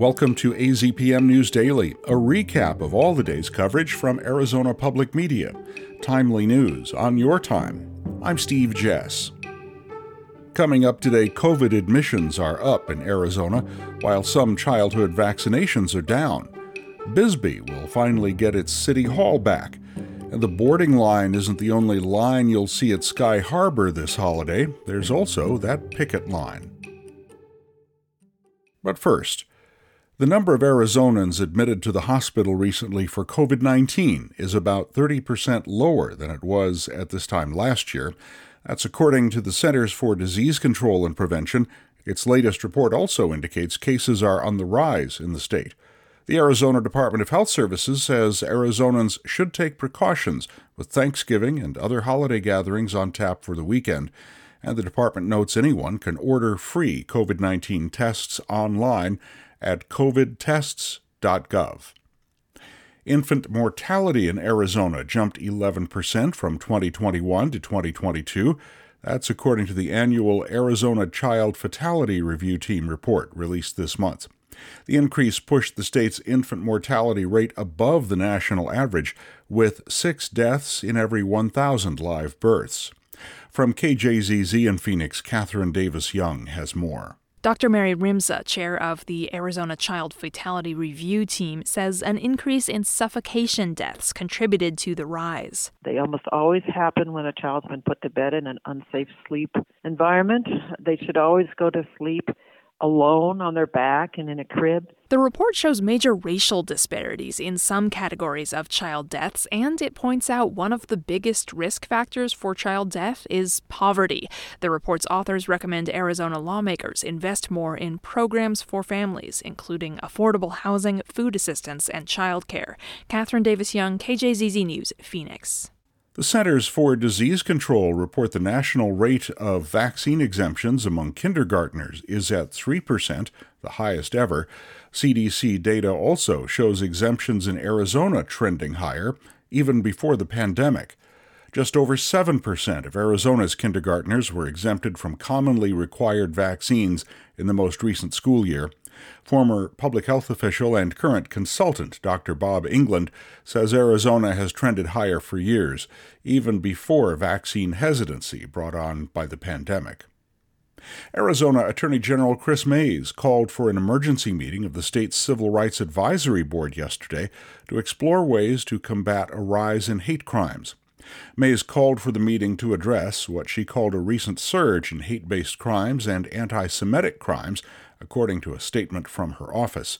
Welcome to AZPM News Daily, a recap of all the day's coverage from Arizona Public Media. Timely news on your time. I'm Steve Jess. Coming up today, COVID admissions are up in Arizona, while some childhood vaccinations are down. Bisbee will finally get its city hall back. And the boarding line isn't the only line you'll see at Sky Harbor this holiday, there's also that picket line. But first, the number of Arizonans admitted to the hospital recently for COVID 19 is about 30% lower than it was at this time last year. That's according to the Centers for Disease Control and Prevention. Its latest report also indicates cases are on the rise in the state. The Arizona Department of Health Services says Arizonans should take precautions with Thanksgiving and other holiday gatherings on tap for the weekend. And the department notes anyone can order free COVID 19 tests online at covidtests.gov. Infant mortality in Arizona jumped 11% from 2021 to 2022. That's according to the annual Arizona Child Fatality Review Team report released this month. The increase pushed the state's infant mortality rate above the national average, with six deaths in every 1,000 live births. From KJZZ in Phoenix, Katherine Davis Young has more. Dr. Mary Rimsza, chair of the Arizona Child Fatality Review Team, says an increase in suffocation deaths contributed to the rise. They almost always happen when a child's been put to bed in an unsafe sleep environment. They should always go to sleep alone on their back and in a crib. The report shows major racial disparities in some categories of child deaths, and it points out one of the biggest risk factors for child death is poverty. The report's authors recommend Arizona lawmakers invest more in programs for families, including affordable housing, food assistance, and child care. Katherine Davis Young, KJZZ News, Phoenix. The Centers for Disease Control report the national rate of vaccine exemptions among kindergartners is at 3%, the highest ever. CDC data also shows exemptions in Arizona trending higher, even before the pandemic. Just over 7% of Arizona's kindergartners were exempted from commonly required vaccines in the most recent school year. Former public health official and current consultant Dr. Bob England says Arizona has trended higher for years, even before vaccine hesitancy brought on by the pandemic. Arizona Attorney General Chris Mayes called for an emergency meeting of the state's Civil Rights Advisory Board yesterday to explore ways to combat a rise in hate crimes. Mayes called for the meeting to address what she called a recent surge in hate based crimes and anti Semitic crimes, according to a statement from her office.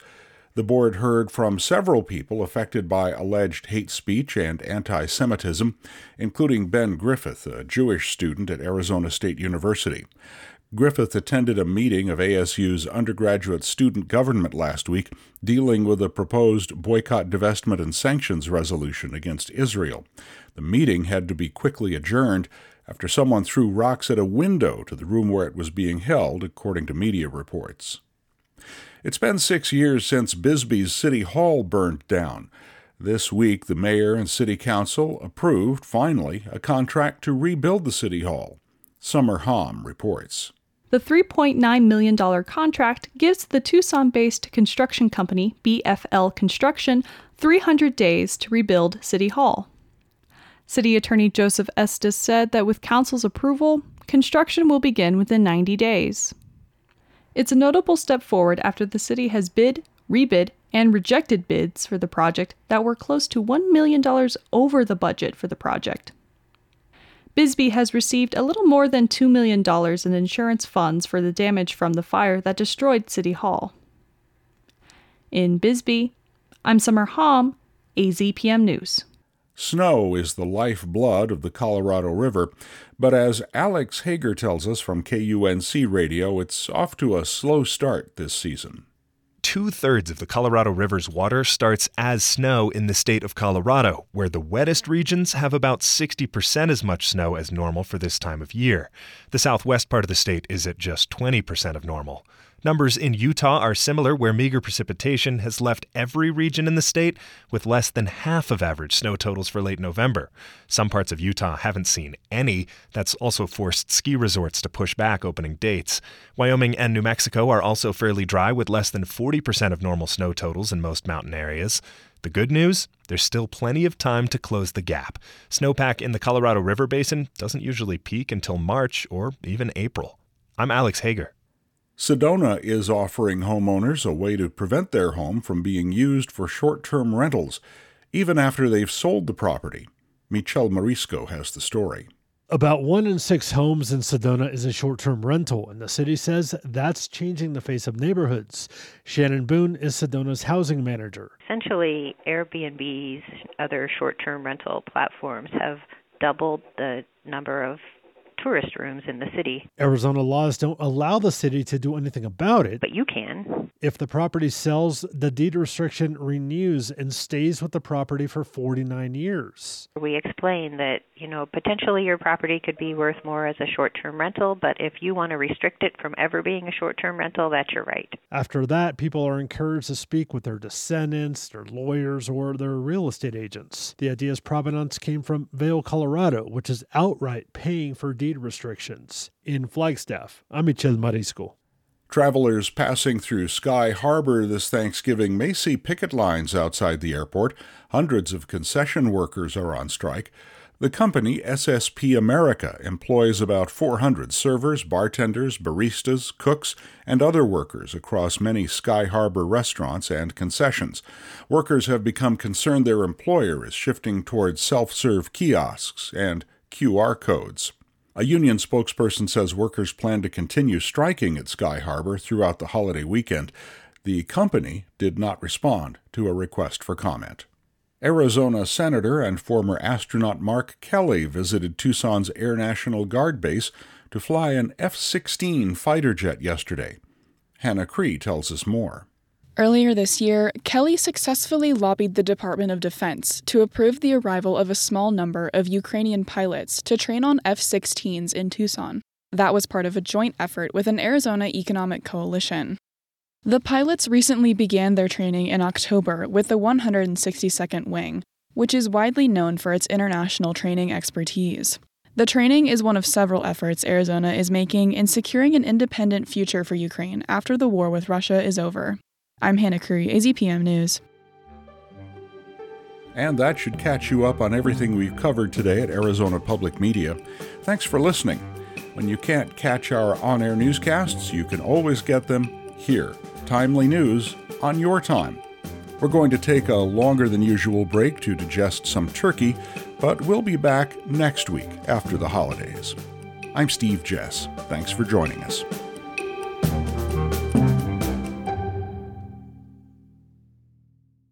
The board heard from several people affected by alleged hate speech and anti Semitism, including Ben Griffith, a Jewish student at Arizona State University. Griffith attended a meeting of ASU's undergraduate student government last week dealing with a proposed boycott, divestment, and sanctions resolution against Israel. The meeting had to be quickly adjourned after someone threw rocks at a window to the room where it was being held, according to media reports. It's been six years since Bisbee's City Hall burned down. This week, the mayor and city council approved, finally, a contract to rebuild the city hall. Summer Hom reports. The $3.9 million contract gives the Tucson based construction company BFL Construction 300 days to rebuild City Hall. City Attorney Joseph Estes said that with Council's approval, construction will begin within 90 days. It's a notable step forward after the city has bid, rebid, and rejected bids for the project that were close to $1 million over the budget for the project. Bisbee has received a little more than $2 million in insurance funds for the damage from the fire that destroyed City Hall. In Bisbee, I'm Summer Hom, AZPM News. Snow is the lifeblood of the Colorado River, but as Alex Hager tells us from KUNC Radio, it's off to a slow start this season two thirds of the Colorado River's water starts as snow in the state of Colorado, where the wettest regions have about 60% as much snow as normal for this time of year. The southwest part of the state is at just 20% of normal. Numbers in Utah are similar, where meager precipitation has left every region in the state with less than half of average snow totals for late November. Some parts of Utah haven't seen any. That's also forced ski resorts to push back opening dates. Wyoming and New Mexico are also fairly dry, with less than 40% of normal snow totals in most mountain areas. The good news? There's still plenty of time to close the gap. Snowpack in the Colorado River Basin doesn't usually peak until March or even April. I'm Alex Hager. Sedona is offering homeowners a way to prevent their home from being used for short term rentals, even after they've sold the property. Michel Marizco has the story. About one in six homes in Sedona is a short term rental, and the city says that's changing the face of neighborhoods. Shannon Boone is Sedona's housing manager. Essentially, Airbnbs, other short term rental platforms have doubled the number of tourist rooms in the city. Arizona laws don't allow the city to do anything about it. But you can. If the property sells, the deed restriction renews and stays with the property for 49 years. We explain that, you know, potentially your property could be worth more as a short term rental, but if you want to restrict it from ever being a short term rental, that's your right. After that, people are encouraged to speak with their descendants, their lawyers, or their real estate agents. The idea's provenance came from Vail, Colorado, which is outright paying for deed restrictions. In Flagstaff, I'm Michel Marizco. Travelers passing through Sky Harbor this Thanksgiving may see picket lines outside the airport. Hundreds of concession workers are on strike. The company, SSP America, employs about 400 servers, bartenders, baristas, cooks, and other workers across many Sky Harbor restaurants and concessions. Workers have become concerned their employer is shifting towards self serve kiosks and QR codes. A union spokesperson says workers plan to continue striking at Sky Harbor throughout the holiday weekend. The company did not respond to a request for comment. Arizona Senator and former astronaut Mark Kelly visited Tucson's Air National Guard base to fly an F 16 fighter jet yesterday. Hannah Cree tells us more. Earlier this year, Kelly successfully lobbied the Department of Defense to approve the arrival of a small number of Ukrainian pilots to train on F 16s in Tucson. That was part of a joint effort with an Arizona Economic Coalition. The pilots recently began their training in October with the 162nd Wing, which is widely known for its international training expertise. The training is one of several efforts Arizona is making in securing an independent future for Ukraine after the war with Russia is over. I'm Hannah Curry, AZPM News. And that should catch you up on everything we've covered today at Arizona Public Media. Thanks for listening. When you can't catch our on air newscasts, you can always get them here. Timely news on your time. We're going to take a longer than usual break to digest some turkey, but we'll be back next week after the holidays. I'm Steve Jess. Thanks for joining us.